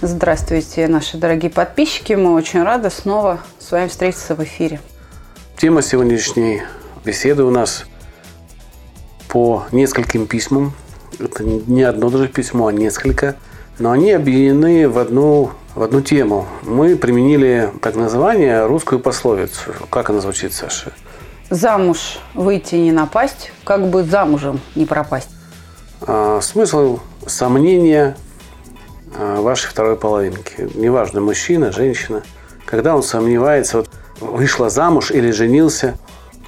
Здравствуйте, наши дорогие подписчики. Мы очень рады снова с вами встретиться в эфире. Тема сегодняшней беседы у нас по нескольким письмам. Это не одно даже письмо, а несколько. Но они объединены в одну, в одну тему. Мы применили так называние русскую пословицу. Как она звучит, Саша? Замуж выйти не напасть, как бы замужем не пропасть. А, смысл сомнения вашей второй половинки. Неважно, мужчина, женщина. Когда он сомневается, вот вышла замуж или женился,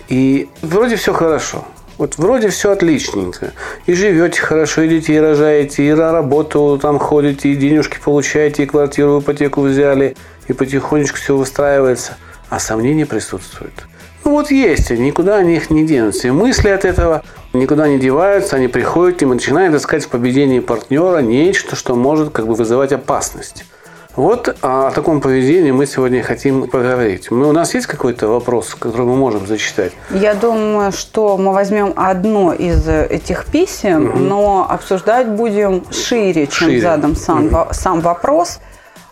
и вроде все хорошо. Вот вроде все отличненько. И живете хорошо, и детей рожаете, и на работу там ходите, и денежки получаете, и квартиру, ипотеку взяли, и потихонечку все выстраивается. А сомнения присутствуют. Ну вот есть, никуда они их не денутся. И мысли от этого никуда не деваются, они приходят и начинают искать в поведении партнера нечто, что может как бы вызывать опасность. Вот о таком поведении мы сегодня хотим поговорить. Мы, у нас есть какой-то вопрос, который мы можем зачитать? Я думаю, что мы возьмем одно из этих писем, угу. но обсуждать будем шире, чем шире. задан сам, угу. сам вопрос.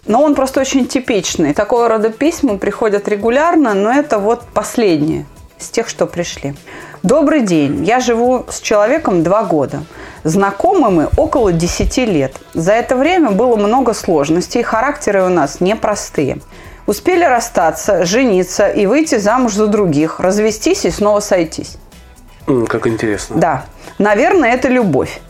Но он просто очень типичный. Такого рода письма приходят регулярно, но это вот последние из тех, что пришли. Добрый день. Я живу с человеком два года. Знакомы мы около 10 лет. За это время было много сложностей, характеры у нас непростые. Успели расстаться, жениться и выйти замуж за других, развестись и снова сойтись. Как интересно. Да. Наверное, это любовь.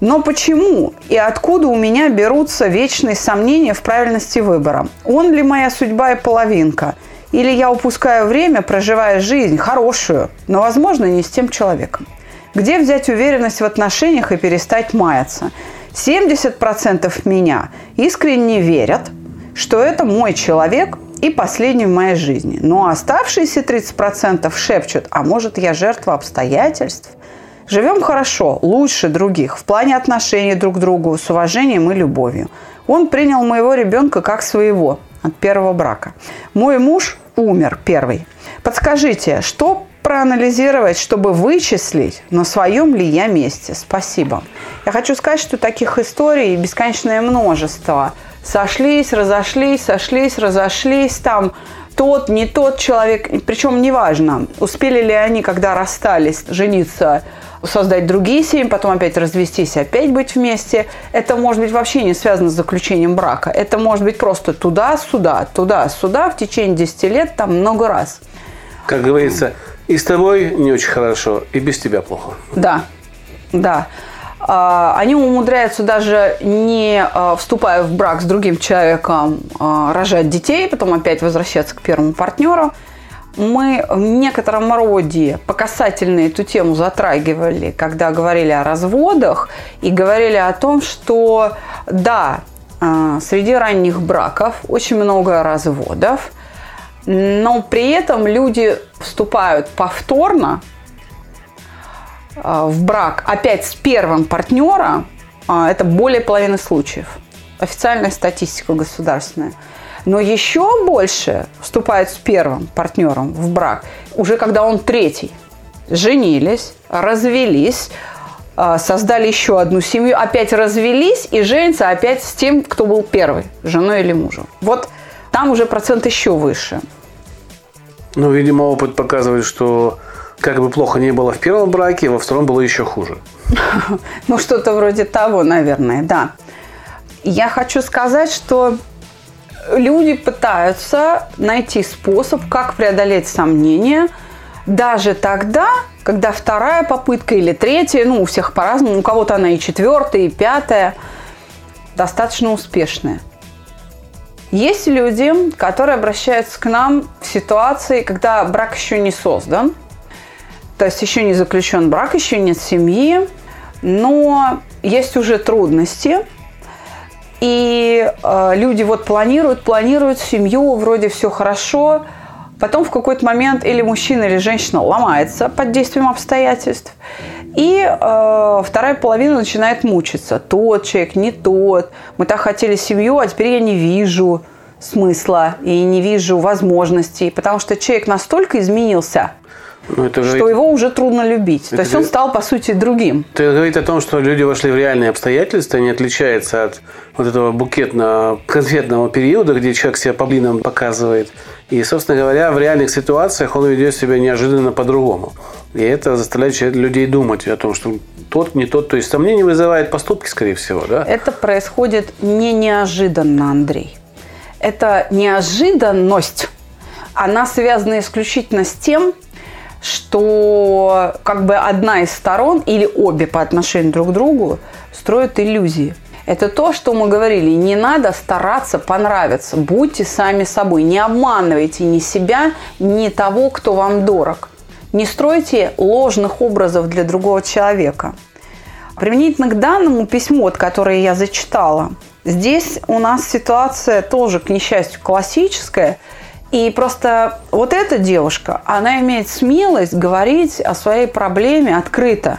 Но почему и откуда у меня берутся вечные сомнения в правильности выбора? Он ли моя судьба и половинка? Или я упускаю время, проживая жизнь хорошую, но, возможно, не с тем человеком? Где взять уверенность в отношениях и перестать маяться? 70% меня искренне верят, что это мой человек и последний в моей жизни. Но оставшиеся 30% шепчут, а может я жертва обстоятельств? Живем хорошо, лучше других, в плане отношений друг к другу, с уважением и любовью. Он принял моего ребенка как своего от первого брака. Мой муж умер первый. Подскажите, что проанализировать, чтобы вычислить, на своем ли я месте. Спасибо. Я хочу сказать, что таких историй бесконечное множество. Сошлись, разошлись, сошлись, разошлись, там тот, не тот человек, причем неважно, успели ли они, когда расстались, жениться создать другие семьи, потом опять развестись, опять быть вместе. Это может быть вообще не связано с заключением брака. Это может быть просто туда-сюда, туда-сюда в течение 10 лет, там много раз. Как говорится, и с тобой не очень хорошо, и без тебя плохо. Да, да. А, они умудряются даже не а, вступая в брак с другим человеком, а, рожать детей, потом опять возвращаться к первому партнеру – мы в некотором роде по касательно эту тему затрагивали, когда говорили о разводах и говорили о том, что да, а, среди ранних браков очень много разводов, но при этом люди вступают повторно а, в брак опять с первым партнером, а, это более половины случаев. Официальная статистика государственная. Но еще больше вступает с первым партнером в брак, уже когда он третий. Женились, развелись, а, создали еще одну семью, опять развелись и женятся опять с тем, кто был первый, женой или мужем. Вот там уже процент еще выше. Ну, видимо, опыт показывает, что как бы плохо не было в первом браке, во втором было еще хуже. Ну, что-то вроде того, наверное, да. Я хочу сказать, что люди пытаются найти способ, как преодолеть сомнения, даже тогда, когда вторая попытка или третья, ну, у всех по-разному, у кого-то она и четвертая, и пятая, достаточно успешная. Есть люди, которые обращаются к нам в ситуации, когда брак еще не создан, то есть еще не заключен брак, еще нет семьи, но есть уже трудности – И э, люди вот планируют, планируют семью, вроде все хорошо. Потом в какой-то момент или мужчина, или женщина ломается под действием обстоятельств. И э, вторая половина начинает мучиться. Тот человек, не тот. Мы так хотели семью, а теперь я не вижу смысла и не вижу возможностей, потому что человек настолько изменился, ну, это что говорит... его уже трудно любить. Это То есть он стал, по сути, другим. Это говорит о том, что люди вошли в реальные обстоятельства, не отличается от вот этого букетно конфетного периода, где человек себя по блинам показывает. И, собственно говоря, в реальных ситуациях он ведет себя неожиданно по-другому. И это заставляет людей думать о том, что тот, не тот. То есть сомнение вызывает поступки, скорее всего, да? Это происходит не неожиданно, Андрей. Это неожиданность. Она связана исключительно с тем, что как бы одна из сторон или обе по отношению друг к другу строят иллюзии. Это то, что мы говорили. Не надо стараться понравиться. Будьте сами собой. Не обманывайте ни себя, ни того, кто вам дорог. Не стройте ложных образов для другого человека. Применительно к данному письму, которое я зачитала, здесь у нас ситуация тоже, к несчастью, классическая – и просто вот эта девушка, она имеет смелость говорить о своей проблеме открыто,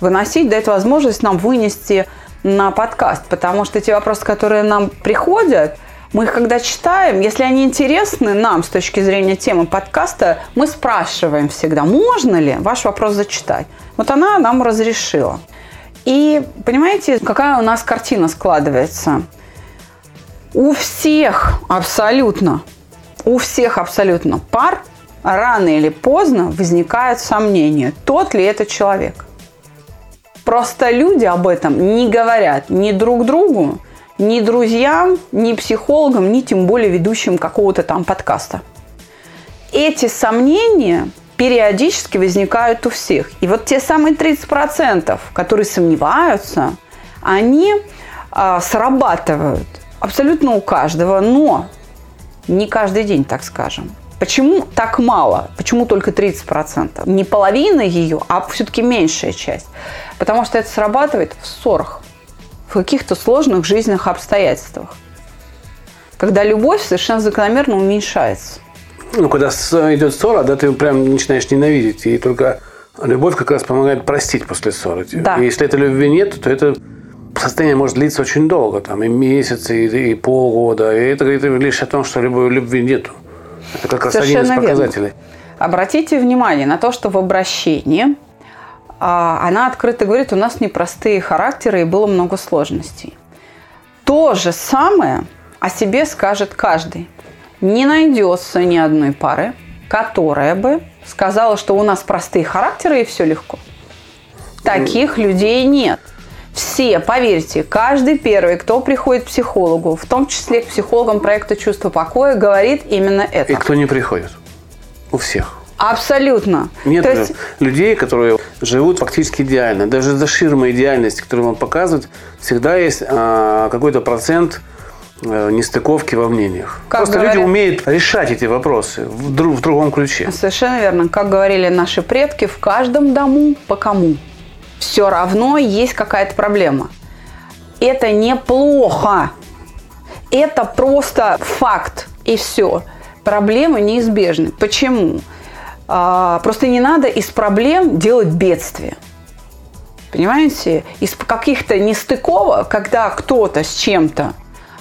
выносить, дать возможность нам вынести на подкаст, потому что те вопросы, которые нам приходят, мы их когда читаем, если они интересны нам с точки зрения темы подкаста, мы спрашиваем всегда, можно ли ваш вопрос зачитать. Вот она нам разрешила. И понимаете, какая у нас картина складывается? У всех абсолютно у всех абсолютно пар рано или поздно возникают сомнения, тот ли это человек. Просто люди об этом не говорят ни друг другу, ни друзьям, ни психологам, ни тем более ведущим какого-то там подкаста. Эти сомнения периодически возникают у всех. И вот те самые 30%, которые сомневаются, они э, срабатывают абсолютно у каждого, но не каждый день, так скажем. Почему так мало? Почему только 30%? Не половина ее, а все-таки меньшая часть. Потому что это срабатывает в ссорах, в каких-то сложных жизненных обстоятельствах. Когда любовь совершенно закономерно уменьшается. Ну, когда идет ссора, да, ты прям начинаешь ненавидеть. И только любовь как раз помогает простить после ссоры. Да. И если этой любви нет, то это состояние может длиться очень долго, там и месяцы, и, и полгода. И это говорит лишь о том, что любой любви нету. Это как раз один из показателей. Верно. Обратите внимание на то, что в обращении а, она открыто говорит, у нас непростые характеры и было много сложностей. То же самое о себе скажет каждый. Не найдется ни одной пары, которая бы сказала, что у нас простые характеры и все легко. Таких людей нет. Все, поверьте, каждый первый, кто приходит к психологу, в том числе к психологам проекта «Чувство покоя», говорит именно это. И кто не приходит? У всех. Абсолютно. Нет есть... людей, которые живут фактически идеально. Даже за ширмой идеальности, которую вам показывают, всегда есть а, какой-то процент а, нестыковки во мнениях. Как Просто говорят... люди умеют решать эти вопросы в, друг, в другом ключе. Совершенно верно. Как говорили наши предки, в каждом дому по кому все равно есть какая-то проблема. Это неплохо. Это просто факт. И все. Проблемы неизбежны. Почему? А, просто не надо из проблем делать бедствие. Понимаете? Из каких-то нестыковок, когда кто-то с чем-то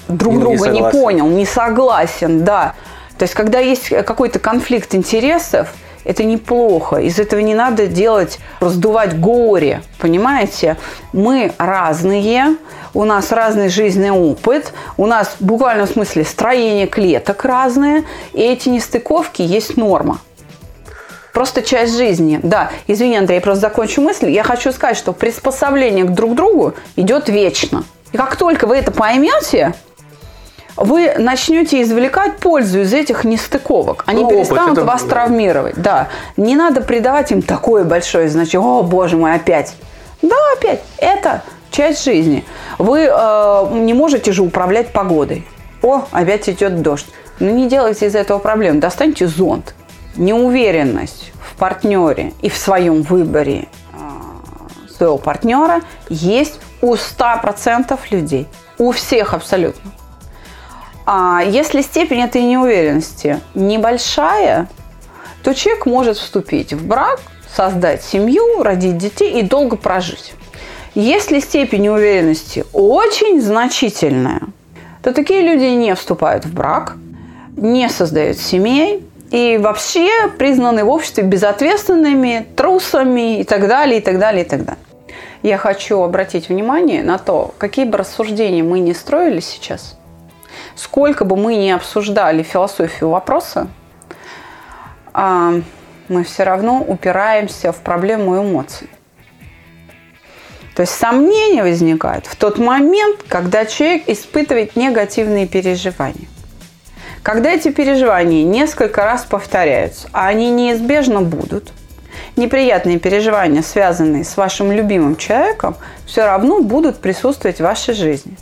друг не, друга не, не понял, не согласен, да. То есть, когда есть какой-то конфликт интересов, это неплохо. Из этого не надо делать, раздувать горе. Понимаете? Мы разные, у нас разный жизненный опыт, у нас в буквальном смысле строение клеток разное, и эти нестыковки есть норма. Просто часть жизни. Да, извини, Андрей, я просто закончу мысль. Я хочу сказать, что приспособление к друг другу идет вечно. И как только вы это поймете, вы начнете извлекать пользу из этих нестыковок. Они ну, перестанут это... вас травмировать. Да. Не надо придавать им такое большое значение. О, боже мой, опять. Да, опять. Это часть жизни. Вы э, не можете же управлять погодой. О, опять идет дождь. Ну не делайте из этого проблем. Достаньте зонт. Неуверенность в партнере и в своем выборе э, своего партнера есть у 100% людей. У всех абсолютно. А если степень этой неуверенности небольшая, то человек может вступить в брак, создать семью, родить детей и долго прожить. Если степень уверенности очень значительная, то такие люди не вступают в брак, не создают семей и вообще признаны в обществе безответственными, трусами и так далее, и так далее, и так далее. Я хочу обратить внимание на то, какие бы рассуждения мы не строили сейчас, сколько бы мы ни обсуждали философию вопроса, а, мы все равно упираемся в проблему эмоций. То есть сомнения возникают в тот момент, когда человек испытывает негативные переживания. Когда эти переживания несколько раз повторяются, а они неизбежно будут, неприятные переживания, связанные с вашим любимым человеком, все равно будут присутствовать в вашей жизни.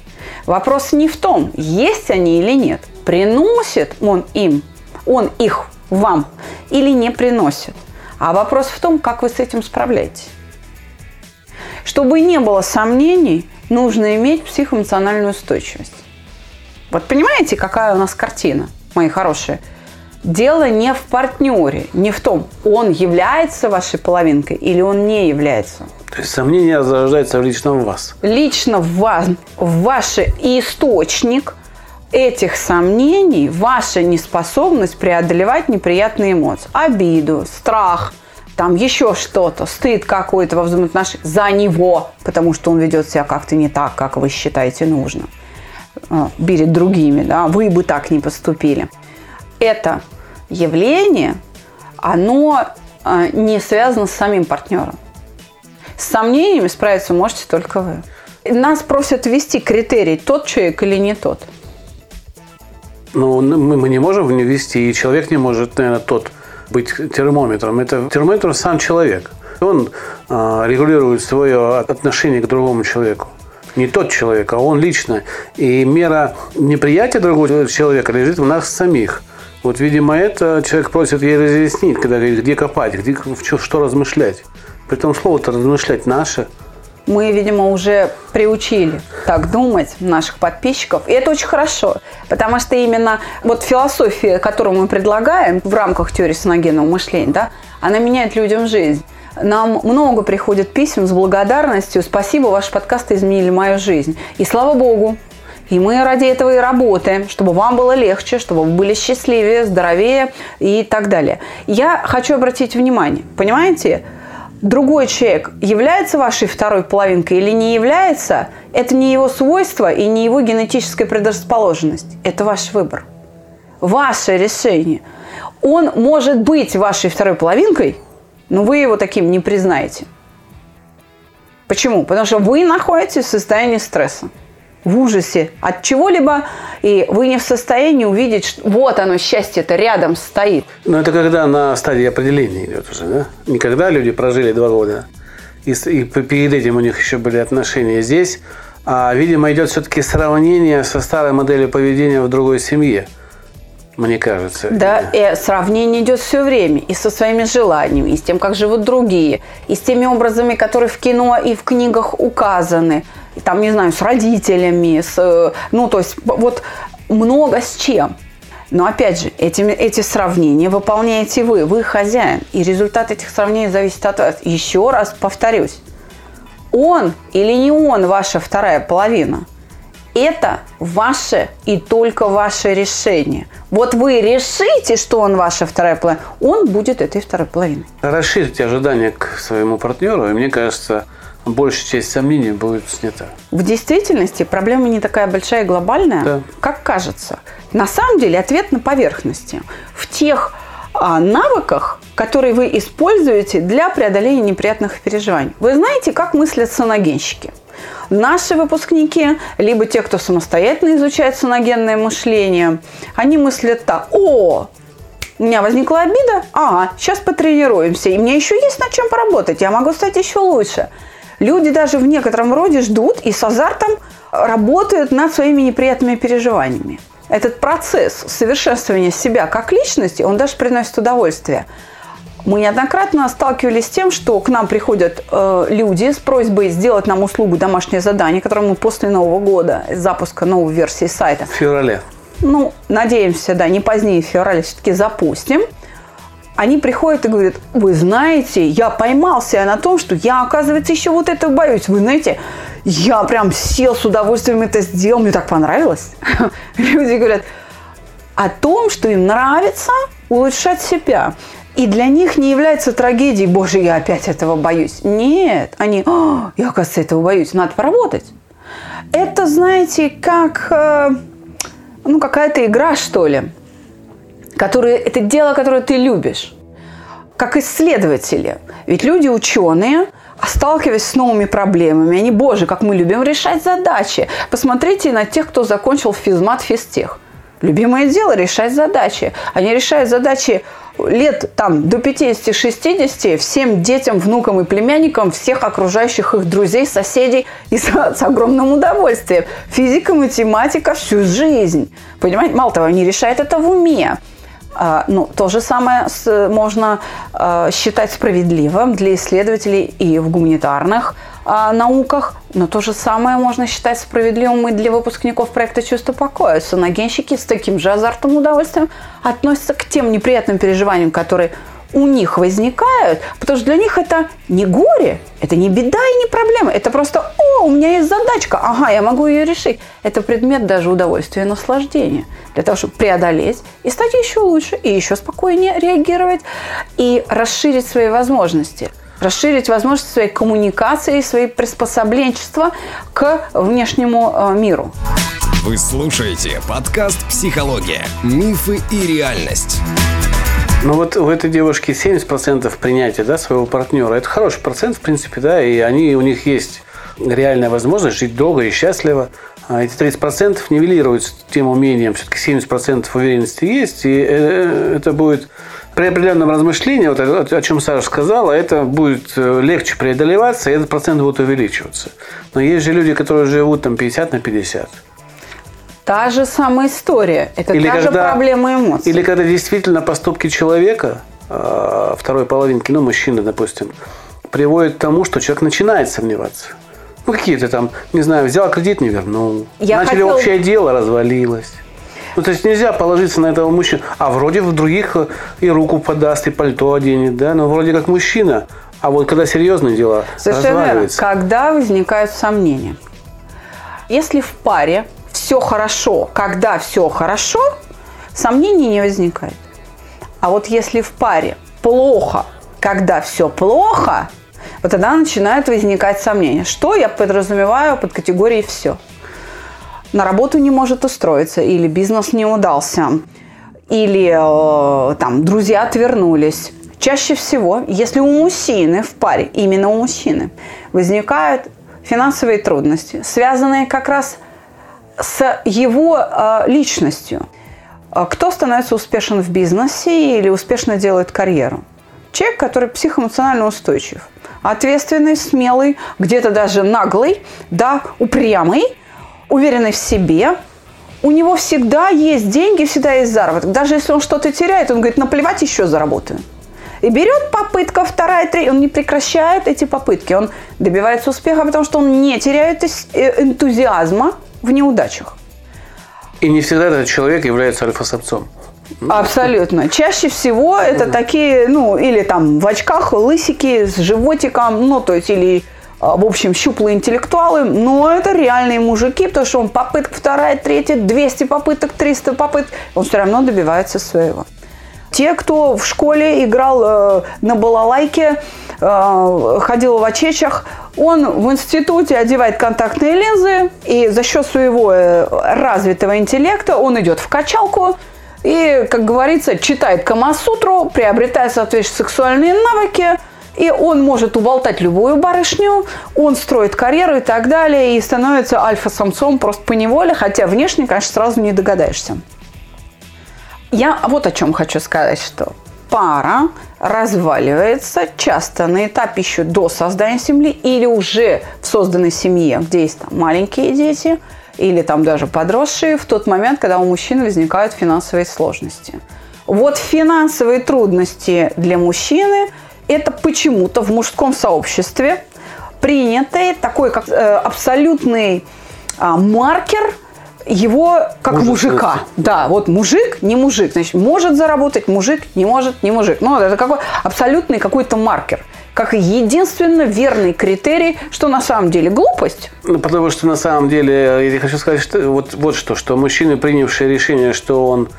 Вопрос не в том, есть они или нет, приносит он им, он их вам или не приносит. А вопрос в том, как вы с этим справляетесь. Чтобы не было сомнений, нужно иметь психоэмоциональную устойчивость. Вот понимаете, какая у нас картина, мои хорошие? Дело не в партнере, не в том, он является вашей половинкой или он не является. То есть сомнение зарождается лично в вас. Лично в вас, в ваш источник этих сомнений, ваша неспособность преодолевать неприятные эмоции. Обиду, страх, там еще что-то, стыд какой-то во взаимоотношениях за него, потому что он ведет себя как-то не так, как вы считаете нужно а, перед другими, да, вы бы так не поступили. Это явление, оно а, не связано с самим партнером. С сомнениями справиться можете только вы. Нас просят ввести критерий, тот человек или не тот. Ну, мы, не можем ввести, и человек не может, наверное, тот быть термометром. Это термометр сам человек. Он э, регулирует свое отношение к другому человеку. Не тот человек, а он лично. И мера неприятия другого человека лежит в нас самих. Вот, видимо, это человек просит ей разъяснить, когда говорит, где копать, где, что, размышлять. При том слово-то размышлять наше – мы, видимо, уже приучили так думать наших подписчиков. И это очень хорошо, потому что именно вот философия, которую мы предлагаем в рамках теории саногенного мышления, да, она меняет людям жизнь. Нам много приходит писем с благодарностью. Спасибо, ваши подкасты изменили мою жизнь. И слава богу, и мы ради этого и работаем, чтобы вам было легче, чтобы вы были счастливее, здоровее и так далее. Я хочу обратить внимание, понимаете, другой человек является вашей второй половинкой или не является, это не его свойство и не его генетическая предрасположенность. Это ваш выбор. Ваше решение. Он может быть вашей второй половинкой, но вы его таким не признаете. Почему? Потому что вы находитесь в состоянии стресса в ужасе от чего-либо, и вы не в состоянии увидеть, что вот оно, счастье-то рядом стоит. Но это когда на стадии определения идет уже, да? Не когда люди прожили два года, и, и перед этим у них еще были отношения здесь, а, видимо, идет все-таки сравнение со старой моделью поведения в другой семье мне кажется. Да, и сравнение идет все время и со своими желаниями, и с тем, как живут другие, и с теми образами, которые в кино и в книгах указаны – там, не знаю, с родителями, с, э, ну, то есть вот много с чем. Но опять же, эти, эти сравнения выполняете вы, вы хозяин. И результат этих сравнений зависит от вас. Еще раз повторюсь. Он или не он ваша вторая половина. Это ваше и только ваше решение. Вот вы решите, что он ваша вторая половина, он будет этой второй половиной. Расширьте ожидания к своему партнеру, и мне кажется, большая часть сомнений будет снята. В действительности проблема не такая большая и глобальная, да. как кажется. На самом деле ответ на поверхности. В тех а, навыках, которые вы используете для преодоления неприятных переживаний. Вы знаете, как мыслят саногенщики? Наши выпускники, либо те, кто самостоятельно изучает саногенное мышление, они мыслят так. О, у меня возникла обида, ага, сейчас потренируемся, и мне еще есть над чем поработать, я могу стать еще лучше люди даже в некотором роде ждут и с азартом работают над своими неприятными переживаниями. Этот процесс совершенствования себя как личности, он даже приносит удовольствие. Мы неоднократно сталкивались с тем, что к нам приходят э, люди с просьбой сделать нам услугу домашнее задание, которое мы после Нового года, запуска новой версии сайта, В феврале. ну, надеемся, да, не позднее февраля все-таки запустим. Они приходят и говорят, вы знаете, я поймался на том, что я, оказывается, еще вот это боюсь. Вы знаете, я прям сел с удовольствием это сделал, мне так понравилось. Люди говорят о том, что им нравится улучшать себя. И для них не является трагедией, боже, я опять этого боюсь. Нет, они, «А, я, оказывается, этого боюсь, надо поработать. Это, знаете, как э, ну, какая-то игра, что ли. Которая, это дело, которое ты любишь. Как исследователи. Ведь люди ученые, сталкиваясь с новыми проблемами, они, боже, как мы любим решать задачи. Посмотрите на тех, кто закончил физмат, физтех. Любимое дело – решать задачи. Они решают задачи лет там, до 50-60 всем детям, внукам и племянникам, всех окружающих их друзей, соседей и с, с огромным удовольствием. Физика, математика всю жизнь. Понимаете? Мало того, они решают это в уме. А, ну, то же самое можно а, считать справедливым для исследователей и в гуманитарных а, науках, но то же самое можно считать справедливым и для выпускников проекта «Чувство покоя». Саногенщики с таким же азартом и удовольствием относятся к тем неприятным переживаниям, которые у них возникают, потому что для них это не горе, это не беда и не проблема, это просто «О, у меня есть задачка, ага, я могу ее решить». Это предмет даже удовольствия и наслаждения для того, чтобы преодолеть и стать еще лучше, и еще спокойнее реагировать, и расширить свои возможности расширить возможности своей коммуникации, своей приспособленчества к внешнему э, миру. Вы слушаете подкаст «Психология. Мифы и реальность». Ну вот у этой девушки 70% принятия да, своего партнера. Это хороший процент, в принципе, да, и они, у них есть реальная возможность жить долго и счастливо. А эти 30% нивелируются тем умением, все-таки 70% уверенности есть, и э, это будет при определенном размышлении, вот о чем Саша сказала, это будет э, легче преодолеваться, и этот процент будет увеличиваться. Но есть же люди, которые живут там 50 на 50. Та же самая история. Это Или та же когда- проблема эмоций. Или когда действительно поступки человека, э, второй половинки, ну, мужчины, допустим, приводят к тому, что человек начинает сомневаться. Ну, какие-то там, не знаю, взял кредит, не вернул. Я Начали хотела- общее дело, развалилось. Ну, то есть нельзя положиться на этого мужчину. А вроде в других э, и руку подаст, и пальто оденет, да, но вроде как мужчина. А вот когда серьезные дела, Совершенно верно. Когда возникают сомнения. Если в паре все хорошо, когда все хорошо, сомнений не возникает. А вот если в паре плохо, когда все плохо, вот тогда начинают возникать сомнения. Что я подразумеваю под категорией «все»? На работу не может устроиться, или бизнес не удался, или э, там друзья отвернулись. Чаще всего, если у мужчины в паре, именно у мужчины, возникают финансовые трудности, связанные как раз с его э, личностью. А Кто становится успешен в бизнесе или успешно делает карьеру? Человек, который психоэмоционально устойчив, ответственный, смелый, где-то даже наглый, да, упрямый, уверенный в себе. У него всегда есть деньги, всегда есть заработок. Даже если он что-то теряет, он говорит, наплевать, еще заработаю. И берет попытка вторая, третья, он не прекращает эти попытки. Он добивается успеха, потому что он не теряет э, энтузиазма в неудачах. И не всегда этот человек является альфа-самцом. Абсолютно. Чаще всего это такие, ну, или там в очках, лысики с животиком, ну, то есть, или, а, в общем, щуплые интеллектуалы, но это реальные мужики, потому что он попытка вторая, третья, 200 попыток, 300 попыток, он все равно добивается своего. Те, кто в школе играл э, на балалайке, э, ходил в очечах, он в институте одевает контактные линзы, и за счет своего э, развитого интеллекта он идет в качалку и, как говорится, читает Камасутру, приобретает соответствующие сексуальные навыки, и он может уболтать любую барышню, он строит карьеру и так далее, и становится альфа-самцом просто по неволе, хотя внешне, конечно, сразу не догадаешься. Я вот о чем хочу сказать, что пара разваливается часто на этапе еще до создания семьи или уже в созданной семье, где есть там маленькие дети или там даже подросшие, в тот момент, когда у мужчины возникают финансовые сложности. Вот финансовые трудности для мужчины – это почему-то в мужском сообществе принятый такой как э, абсолютный а, маркер его как мужика. Да, вот мужик, не мужик. Значит, может заработать мужик, не может, не мужик. Ну, это какой абсолютный какой-то маркер как единственно верный критерий, что на самом деле глупость. Ну, потому что на самом деле, я хочу сказать, что вот, вот что, что мужчины, принявшие решение, что он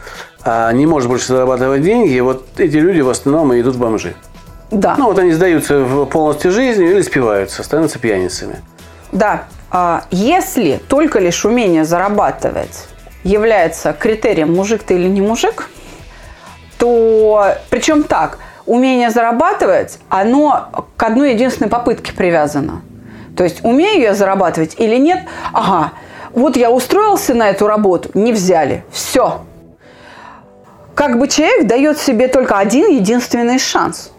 а, не может больше зарабатывать деньги, вот эти люди в основном идут в бомжи. Да. Ну, вот они сдаются полностью жизнью или спиваются, становятся пьяницами. Да. А если только лишь умение зарабатывать является критерием, мужик ты или не мужик, то причем так, умение зарабатывать, оно к одной единственной попытке привязано. То есть умею я зарабатывать или нет, ага, вот я устроился на эту работу, не взяли, все. Как бы человек дает себе только один единственный шанс.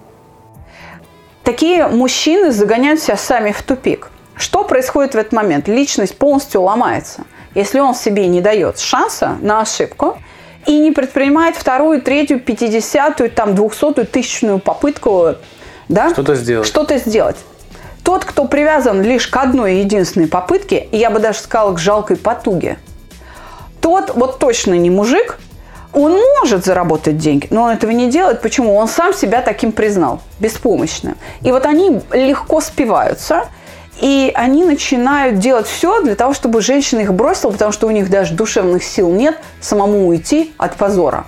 Такие мужчины загоняют себя сами в тупик. Что происходит в этот момент? Личность полностью ломается. Если он себе не дает шанса на ошибку и не предпринимает вторую, третью, пятидесятую, там, двухсотую, тысячную попытку да, что-то сделать. Что-то сделать. Тот, кто привязан лишь к одной единственной попытке, я бы даже сказала к жалкой потуге, тот вот точно не мужик, он может заработать деньги, но он этого не делает. Почему? Он сам себя таким признал, беспомощным. И вот они легко спиваются, и они начинают делать все для того, чтобы женщина их бросила, потому что у них даже душевных сил нет самому уйти от позора.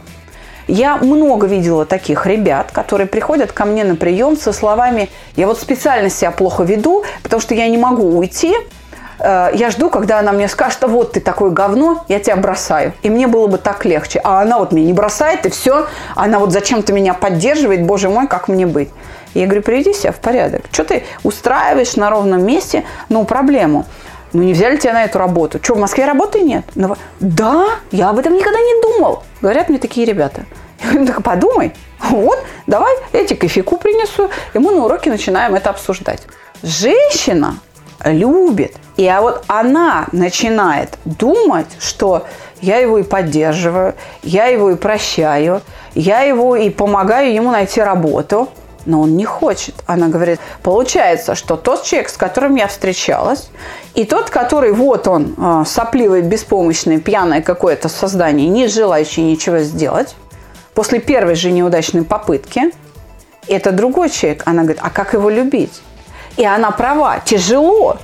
Я много видела таких ребят, которые приходят ко мне на прием со словами «я вот специально себя плохо веду, потому что я не могу уйти, Э, я жду, когда она мне скажет, а вот ты такое говно, я тебя бросаю. И мне было бы так легче. А она вот меня не бросает, и все. Она вот зачем-то меня поддерживает, боже мой, как мне быть? Я говорю, приведи себя в порядок. Что ты устраиваешь на ровном месте, ну, проблему? Ну, не взяли тебя на эту работу. Что, в Москве работы нет? Ну, да, я об этом никогда не думал. Говорят мне такие ребята. Я говорю, так подумай. Вот, давай, эти кофейку принесу. И мы на уроке начинаем это обсуждать. Женщина любит. И а вот она начинает думать, что я его и поддерживаю, я его и прощаю, я его и помогаю ему найти работу, но он не хочет. Она говорит, получается, что тот человек, с которым я встречалась, и тот, который вот он, а, сопливый, беспомощный, пьяное какое-то создание, не желающий ничего сделать, после первой же неудачной попытки, это другой человек. Она говорит, а как его любить? И она права, тяжело.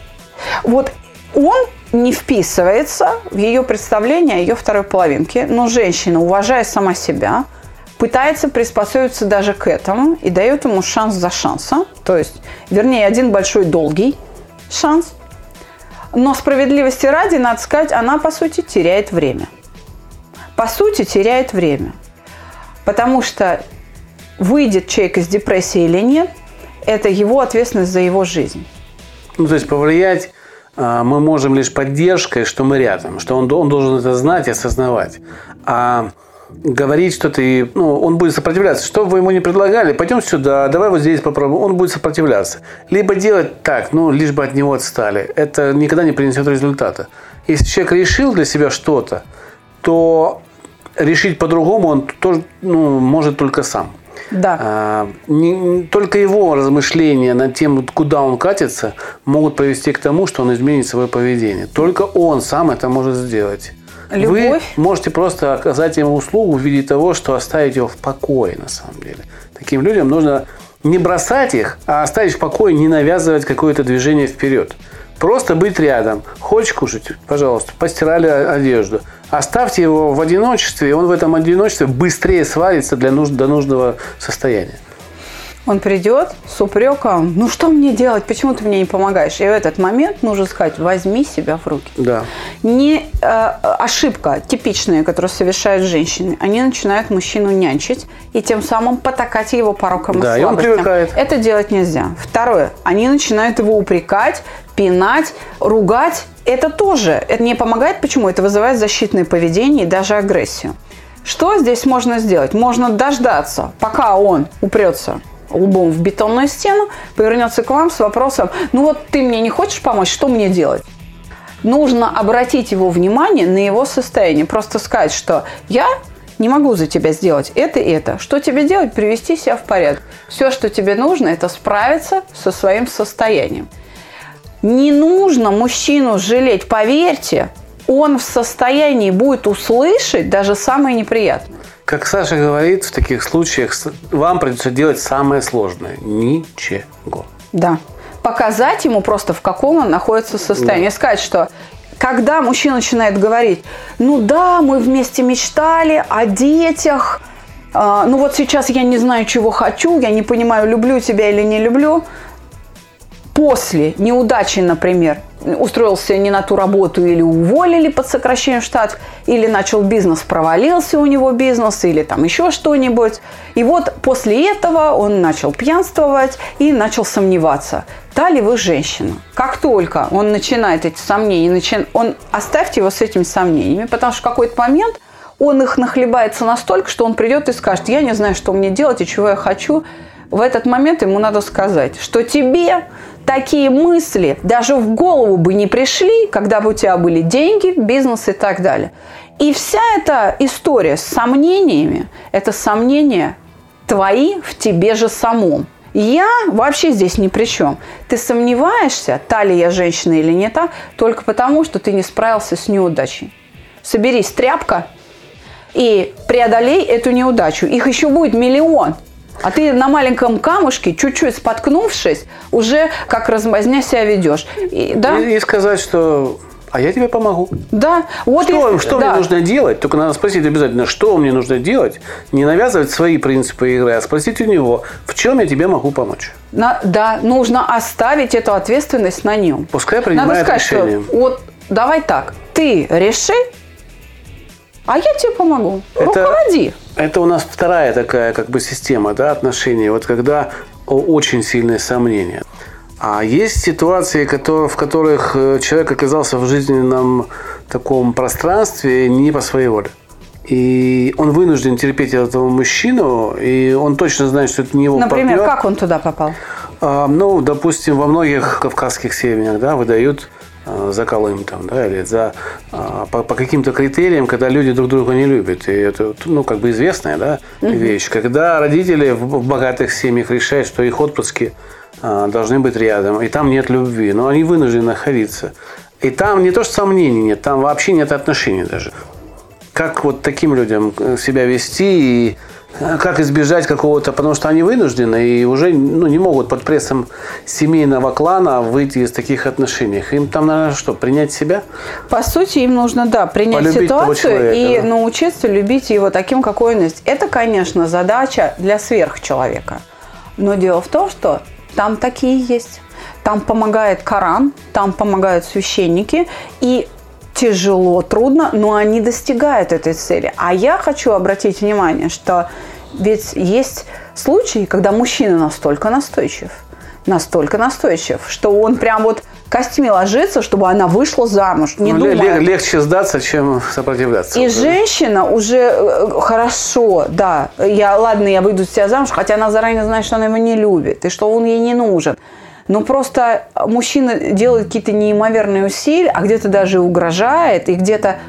Вот он не вписывается в ее представление о ее второй половинке, но женщина, уважая сама себя, пытается приспособиться даже к этому и дает ему шанс за шансом. То есть, вернее, один большой долгий шанс. Но справедливости ради, надо сказать, она, по сути, теряет время. По сути, теряет время. Потому что выйдет человек из депрессии или нет, это его ответственность за его жизнь. Ну, то есть повлиять а, мы можем лишь поддержкой, что мы рядом, что он, он должен это знать и осознавать. А говорить что-то, и, ну, он будет сопротивляться. Что вы ему не предлагали, пойдем сюда, давай вот здесь попробуем. Он будет сопротивляться. Либо делать так, ну, лишь бы от него отстали. Это никогда не принесет результата. Если человек решил для себя что-то, то решить по-другому он тоже ну, может только сам. Да. А, не, только его размышления над тем, куда он катится, могут привести к тому, что он изменит свое поведение. Только он сам это может сделать. Любовь. Вы можете просто оказать ему услугу в виде того, что оставить его в покое, на самом деле. Таким людям нужно не бросать их, а оставить в покое, не навязывать какое-то движение вперед. Просто быть рядом. Хочешь кушать? Пожалуйста, постирали одежду. Оставьте его в одиночестве, и он в этом одиночестве быстрее свалится для нужд, до нужного состояния. Он придет с упреком, ну что мне делать, почему ты мне не помогаешь? И в этот момент нужно сказать, возьми себя в руки. Да. Не э, ошибка типичная, которую совершают женщины. Они начинают мужчину нянчить и тем самым потакать его пороком да, и слабостям. И он привыкает. Это делать нельзя. Второе, они начинают его упрекать, пинать, ругать. Это тоже это не помогает. Почему? Это вызывает защитное поведение и даже агрессию. Что здесь можно сделать? Можно дождаться, пока он упрется лбом в бетонную стену, повернется к вам с вопросом, ну вот ты мне не хочешь помочь, что мне делать? Нужно обратить его внимание на его состояние. Просто сказать, что я не могу за тебя сделать это и это. Что тебе делать? Привести себя в порядок. Все, что тебе нужно, это справиться со своим состоянием. Не нужно мужчину жалеть, поверьте, он в состоянии будет услышать даже самое неприятное. Как Саша говорит, в таких случаях вам придется делать самое сложное. Ничего. Да. Показать ему просто, в каком он находится состоянии. Да. Сказать, что когда мужчина начинает говорить, ну да, мы вместе мечтали о детях, а, ну вот сейчас я не знаю, чего хочу, я не понимаю, люблю тебя или не люблю. После неудачи, например, устроился не на ту работу или уволили под сокращением штатов, или начал бизнес, провалился у него бизнес, или там еще что-нибудь. И вот после этого он начал пьянствовать и начал сомневаться, та ли вы женщина. Как только он начинает эти сомнения, начи... он оставьте его с этими сомнениями, потому что в какой-то момент он их нахлебается настолько, что он придет и скажет, я не знаю, что мне делать и чего я хочу. В этот момент ему надо сказать, что тебе такие мысли даже в голову бы не пришли, когда бы у тебя были деньги, бизнес и так далее. И вся эта история с сомнениями, это сомнения твои в тебе же самом. Я вообще здесь ни при чем. Ты сомневаешься, та ли я женщина или не та, только потому, что ты не справился с неудачей. Соберись, тряпка, и преодолей эту неудачу. Их еще будет миллион. А ты на маленьком камушке, чуть-чуть споткнувшись, уже как размазня себя ведешь. И, да? и, и сказать, что а я тебе помогу. Да. Вот что если, что да. мне нужно делать? Только надо спросить обязательно, что мне нужно делать. Не навязывать свои принципы игры, а спросить у него, в чем я тебе могу помочь. На, да, нужно оставить эту ответственность на нем. Пускай принимает надо сказать, решение. Что, вот давай так, ты реши, а я тебе помогу. Это, Руководи. Это у нас вторая такая как бы система да, отношений. Вот когда очень сильные сомнения. А есть ситуации, которые, в которых э, человек оказался в жизненном таком пространстве не по своей воле. И он вынужден терпеть этого мужчину, и он точно знает, что это не его Например, партнер. как он туда попал? Ну, допустим, во многих кавказских семьях да, выдают за Колым там, да, или за, э, по, по каким-то критериям, когда люди друг друга не любят. И это, ну, как бы известная, да, угу. вещь. Когда родители в, в богатых семьях решают, что их отпрыски а, должны быть рядом, и там нет любви, но они вынуждены находиться. И там не то, что сомнений нет, там вообще нет отношений даже. Как вот таким людям себя вести и как избежать какого-то, потому что они вынуждены и уже ну, не могут под прессом семейного клана выйти из таких отношений. Им там надо что, принять себя? По сути, им нужно, да, принять Полюбить ситуацию человека, и да. научиться любить его таким, какой он есть. Это, конечно, задача для сверхчеловека. Но дело в том, что там такие есть. Там помогает Коран, там помогают священники, и тяжело, трудно, но они достигают этой цели. А я хочу обратить внимание, что ведь есть случаи, когда мужчина настолько настойчив, настолько настойчив, что он прям вот костями ложится, чтобы она вышла замуж. Не ну, думая. Легче сдаться, чем сопротивляться. И женщина уже э, хорошо, да, я, ладно, я выйду с тебя замуж, хотя она заранее знает, что она его не любит, и что он ей не нужен. Но просто мужчина делает какие-то неимоверные усилия, а где-то даже угрожает, и где-то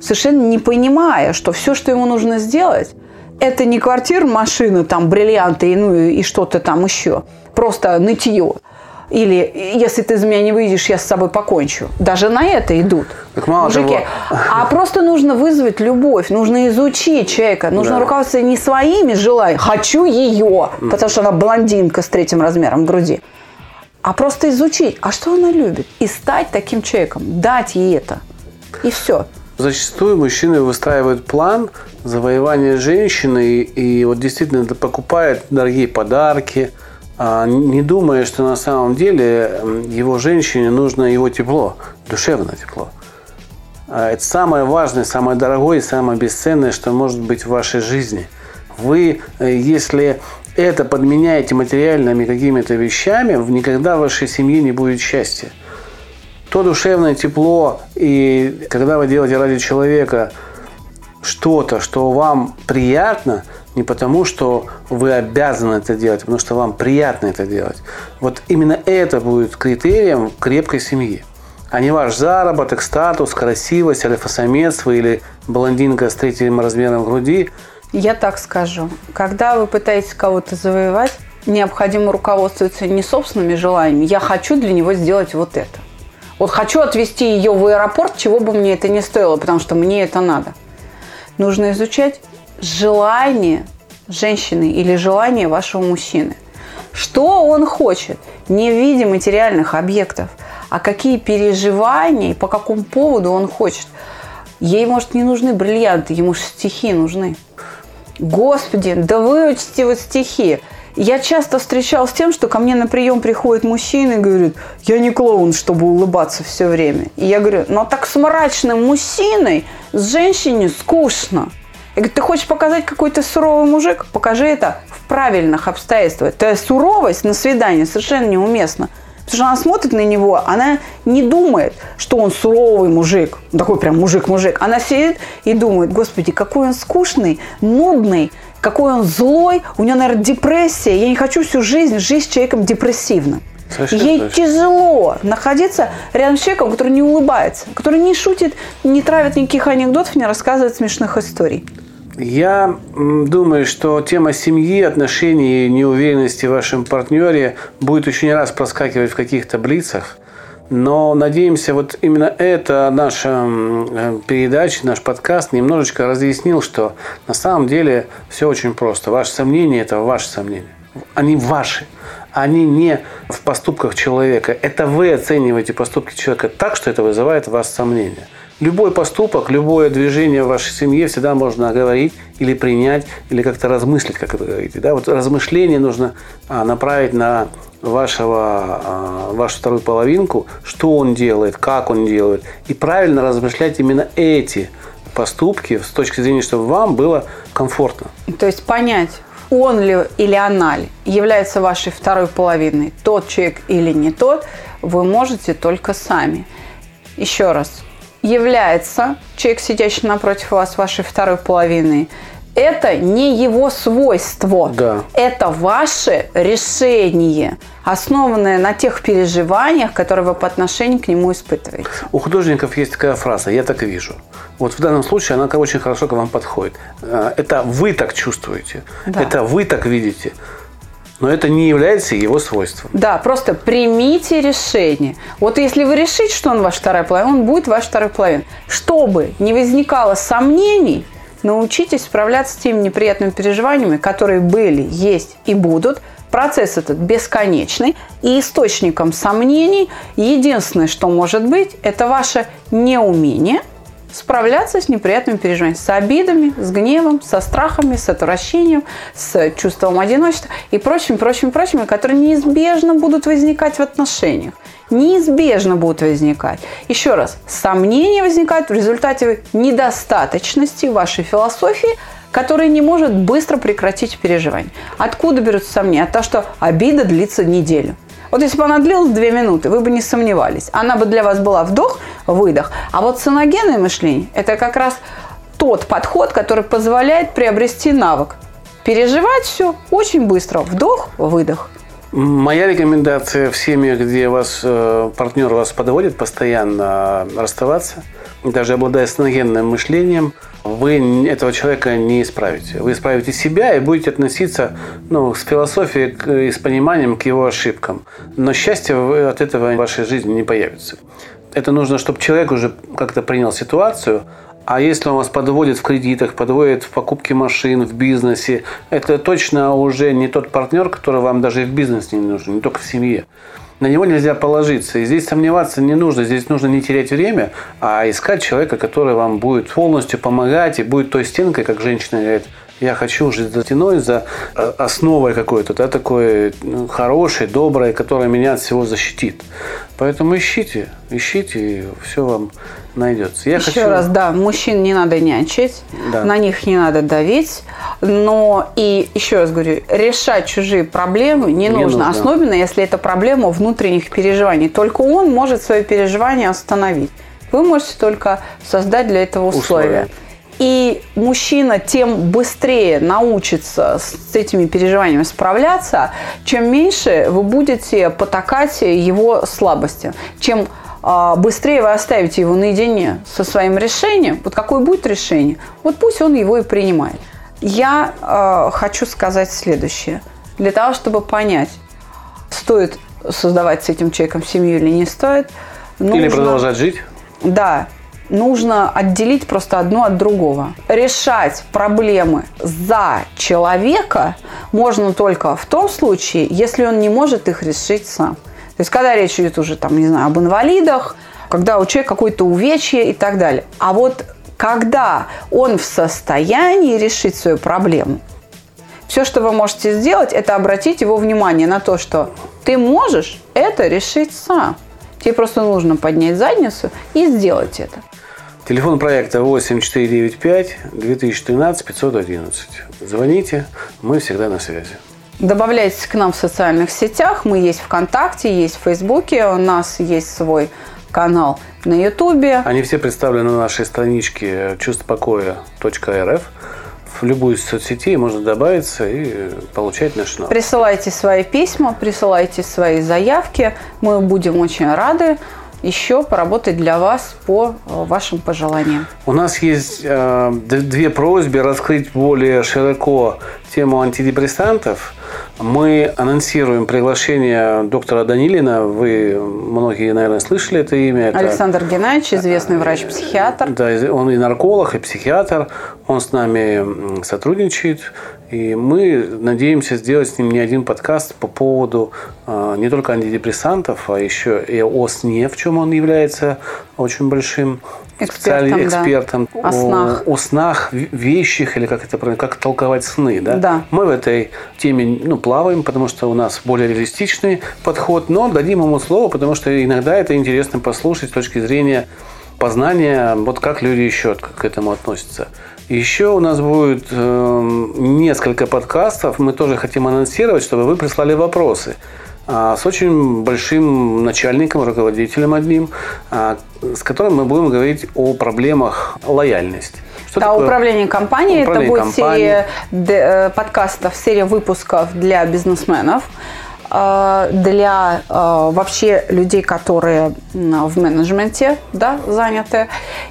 совершенно не понимая, что все, что ему нужно сделать, это не квартира, машина, там, бриллианты ну, и что-то там еще. Просто нытье. Или если ты из меня не выйдешь, я с собой покончу. Даже на это идут так мало мужики. Того. А просто нужно вызвать любовь, нужно изучить человека, нужно да. руководствоваться не своими желаниями. Хочу ее, потому что она блондинка с третьим размером груди а просто изучить, а что она любит, и стать таким человеком, дать ей это, и все. Зачастую мужчины выстраивают план завоевания женщины и, вот действительно покупают дорогие подарки, а не думая, что на самом деле его женщине нужно его тепло, душевное тепло. А это самое важное, самое дорогое и самое бесценное, что может быть в вашей жизни. Вы, э, если это подменяете материальными какими-то вещами, никогда в вашей семье не будет счастья. То душевное тепло, и когда вы делаете ради человека что-то, что вам приятно, не потому, что вы обязаны это делать, а потому что вам приятно это делать. Вот именно это будет критерием крепкой семьи. А не ваш заработок, статус, красивость, альфа-самец или блондинка с третьим размером груди. Я так скажу. Когда вы пытаетесь кого-то завоевать, необходимо руководствоваться не собственными желаниями. Я хочу для него сделать вот это. Вот хочу отвезти ее в аэропорт, чего бы мне это не стоило, потому что мне это надо. Нужно изучать желание женщины или желание вашего мужчины. Что он хочет, не в виде материальных объектов, а какие переживания и по какому поводу он хочет. Ей, может, не нужны бриллианты, ему же стихи нужны. Господи, да выучите вот стихи. Я часто встречалась с тем, что ко мне на прием приходит мужчина и говорит, я не клоун, чтобы улыбаться все время. И я говорю, ну так с мрачным мужчиной, с женщиной скучно. Я говорю, ты хочешь показать какой то суровый мужик? Покажи это в правильных обстоятельствах. Твоя суровость на свидании совершенно неуместна. Потому что она смотрит на него, она не думает, что он суровый мужик, такой прям мужик-мужик. Она сидит и думает, господи, какой он скучный, нудный, какой он злой, у него, наверное, депрессия. Я не хочу всю жизнь жить с человеком депрессивным. Совершенно Ей точно. тяжело находиться рядом с человеком, который не улыбается, который не шутит, не травит никаких анекдотов, не рассказывает смешных историй. Я думаю, что тема семьи, отношений и неуверенности в вашем партнере будет еще не раз проскакивать в каких-то блицах. Но надеемся, вот именно эта наша э, передача, наш подкаст немножечко разъяснил, что на самом деле все очень просто. Ваши сомнения – это ваши сомнения. Они ваши. Они не в поступках человека. Это вы оцениваете поступки человека так, что это вызывает у вас сомнения. Любой поступок, любое движение в вашей семье всегда можно оговорить или принять, или как-то размыслить, как вы говорите. Да? Вот размышление нужно а, направить на вашего, а, вашу вторую половинку, что он делает, как он делает. И правильно размышлять именно эти поступки с точки зрения, чтобы вам было комфортно. То есть понять, он ли или она ли является вашей второй половиной, тот человек или не тот, вы можете только сами. Еще раз, является человек, сидящий напротив вас, вашей второй половиной, это не его свойство. Да. Это ваше решение, основанное на тех переживаниях, которые вы по отношению к нему испытываете. У художников есть такая фраза «я так вижу». Вот в данном случае она очень хорошо к вам подходит. Э, это вы так чувствуете, да. это вы так видите но это не является его свойством. Да, просто примите решение. Вот если вы решите, что он ваш вторая половина, он будет ваш второй половина. Чтобы не возникало сомнений, научитесь справляться с теми неприятными переживаниями, которые были, есть и будут. Процесс этот бесконечный, и источником сомнений единственное, что может быть, это ваше неумение – справляться с неприятными переживаниями, с обидами, с гневом, со страхами, с отвращением, с чувством одиночества и прочими, прочими, прочими, которые неизбежно будут возникать в отношениях. Неизбежно будут возникать. Еще раз, сомнения возникают в результате недостаточности вашей философии, которая не может быстро прекратить переживание. Откуда берутся сомнения? От того, что обида длится неделю. Вот если бы она длилась две минуты, вы бы не сомневались. Она бы для вас была вдох, выдох. А вот саногенное мышление – это как раз тот подход, который позволяет приобрести навык. Переживать все очень быстро. Вдох, выдох. Моя рекомендация в семьях, где вас э, партнер вас подводит постоянно расставаться, даже обладая саногенным мышлением – вы этого человека не исправите. Вы исправите себя и будете относиться ну, с философией и с пониманием к его ошибкам. Но счастья от этого в вашей жизни не появится. Это нужно, чтобы человек уже как-то принял ситуацию, а если он вас подводит в кредитах, подводит в покупке машин, в бизнесе, это точно уже не тот партнер, который вам даже и в бизнесе не нужен, не только в семье на него нельзя положиться. И здесь сомневаться не нужно. Здесь нужно не терять время, а искать человека, который вам будет полностью помогать и будет той стенкой, как женщина говорит, я хочу жить за стеной, за э, основой какой-то, да, такой ну, хорошей, доброй, которая меня от всего защитит. Поэтому ищите, ищите, и все вам найдется. Я Еще хочу... раз, да, мужчин не надо нянчить, да. на них не надо давить, но и еще раз говорю, решать чужие проблемы не, не нужно, нужно, особенно если это проблема внутренних переживаний. Только он может свои переживания остановить. Вы можете только создать для этого условия. условия. И мужчина тем быстрее научится с этими переживаниями справляться, чем меньше вы будете потакать его слабости. Чем а, быстрее вы оставите его наедине со своим решением, вот какое будет решение, вот пусть он его и принимает. Я э, хочу сказать следующее. Для того, чтобы понять, стоит создавать с этим человеком семью или не стоит, нужно, или продолжать жить. Да, нужно отделить просто одно от другого. Решать проблемы за человека можно только в том случае, если он не может их решить сам. То есть, когда речь идет уже, там, не знаю, об инвалидах, когда у человека какое-то увечье и так далее. А вот когда он в состоянии решить свою проблему, все, что вы можете сделать, это обратить его внимание на то, что ты можешь это решить сам. Тебе просто нужно поднять задницу и сделать это. Телефон проекта 8495 2013 511. Звоните, мы всегда на связи. Добавляйтесь к нам в социальных сетях. Мы есть ВКонтакте, есть в Фейсбуке. У нас есть свой канал на Ютубе. Они все представлены на нашей страничке чувствопокоя.рф. В любую из соцсетей можно добавиться и получать наш номер. Присылайте свои письма, присылайте свои заявки. Мы будем очень рады еще поработать для вас по э, вашим пожеланиям. У нас есть э, две просьбы раскрыть более широко тему антидепрессантов. Мы анонсируем приглашение доктора Данилина. Вы многие, наверное, слышали это имя. Это, Александр Геннадьевич, известный врач-психиатр. Да, он и нарколог, и психиатр. Он с нами сотрудничает. И мы надеемся сделать с ним не один подкаст по поводу э, не только антидепрессантов, а еще и о сне, в чем он является очень большим экспертом, экспертом да. о, снах. о снах, вещих, или как это правильно, как толковать сны. Да? Да. Мы в этой теме ну, плаваем, потому что у нас более реалистичный подход, но дадим ему слово, потому что иногда это интересно послушать с точки зрения познания, вот как люди еще к этому относятся. Еще у нас будет э, несколько подкастов. Мы тоже хотим анонсировать, чтобы вы прислали вопросы с очень большим начальником, руководителем одним, а, с которым мы будем говорить о проблемах лояльности. Что да, такое? управление компанией. Управление это будет компанией. серия э, подкастов, серия выпусков для бизнесменов. Э, для э, вообще людей, которые в менеджменте да, заняты.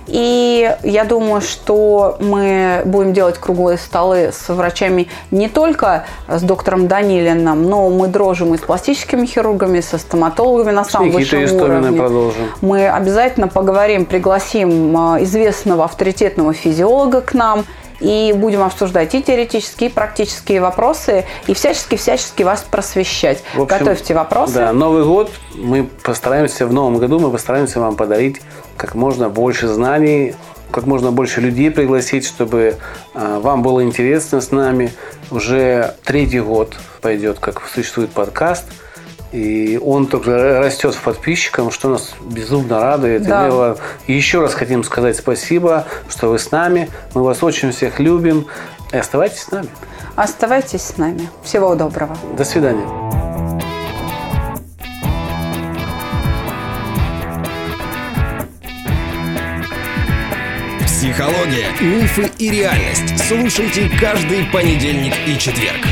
И я думаю, что мы будем делать круглые столы с врачами не только с доктором Данилиным, но мы дружим и с пластическими хирургами, со стоматологами на самом высшем уровне. Продолжим. Мы обязательно поговорим, пригласим э, известного авторитетного физиолога к нам – и будем обсуждать и теоретические, и практические вопросы, и всячески-всячески вас просвещать. В общем, Готовьте вопросы. Да, Новый год мы постараемся, в новом году мы постараемся вам подарить как можно больше знаний, как можно больше людей пригласить, чтобы э, вам было интересно с нами. Уже третий год пойдет, как существует подкаст – и он только растет в подписчикам, что нас безумно радует. Да. И мы еще раз хотим сказать спасибо, что вы с нами. Мы вас очень всех любим. И оставайтесь с нами. Оставайтесь с нами. Всего доброго. До свидания. Психология, мифы и реальность. Слушайте каждый понедельник и четверг.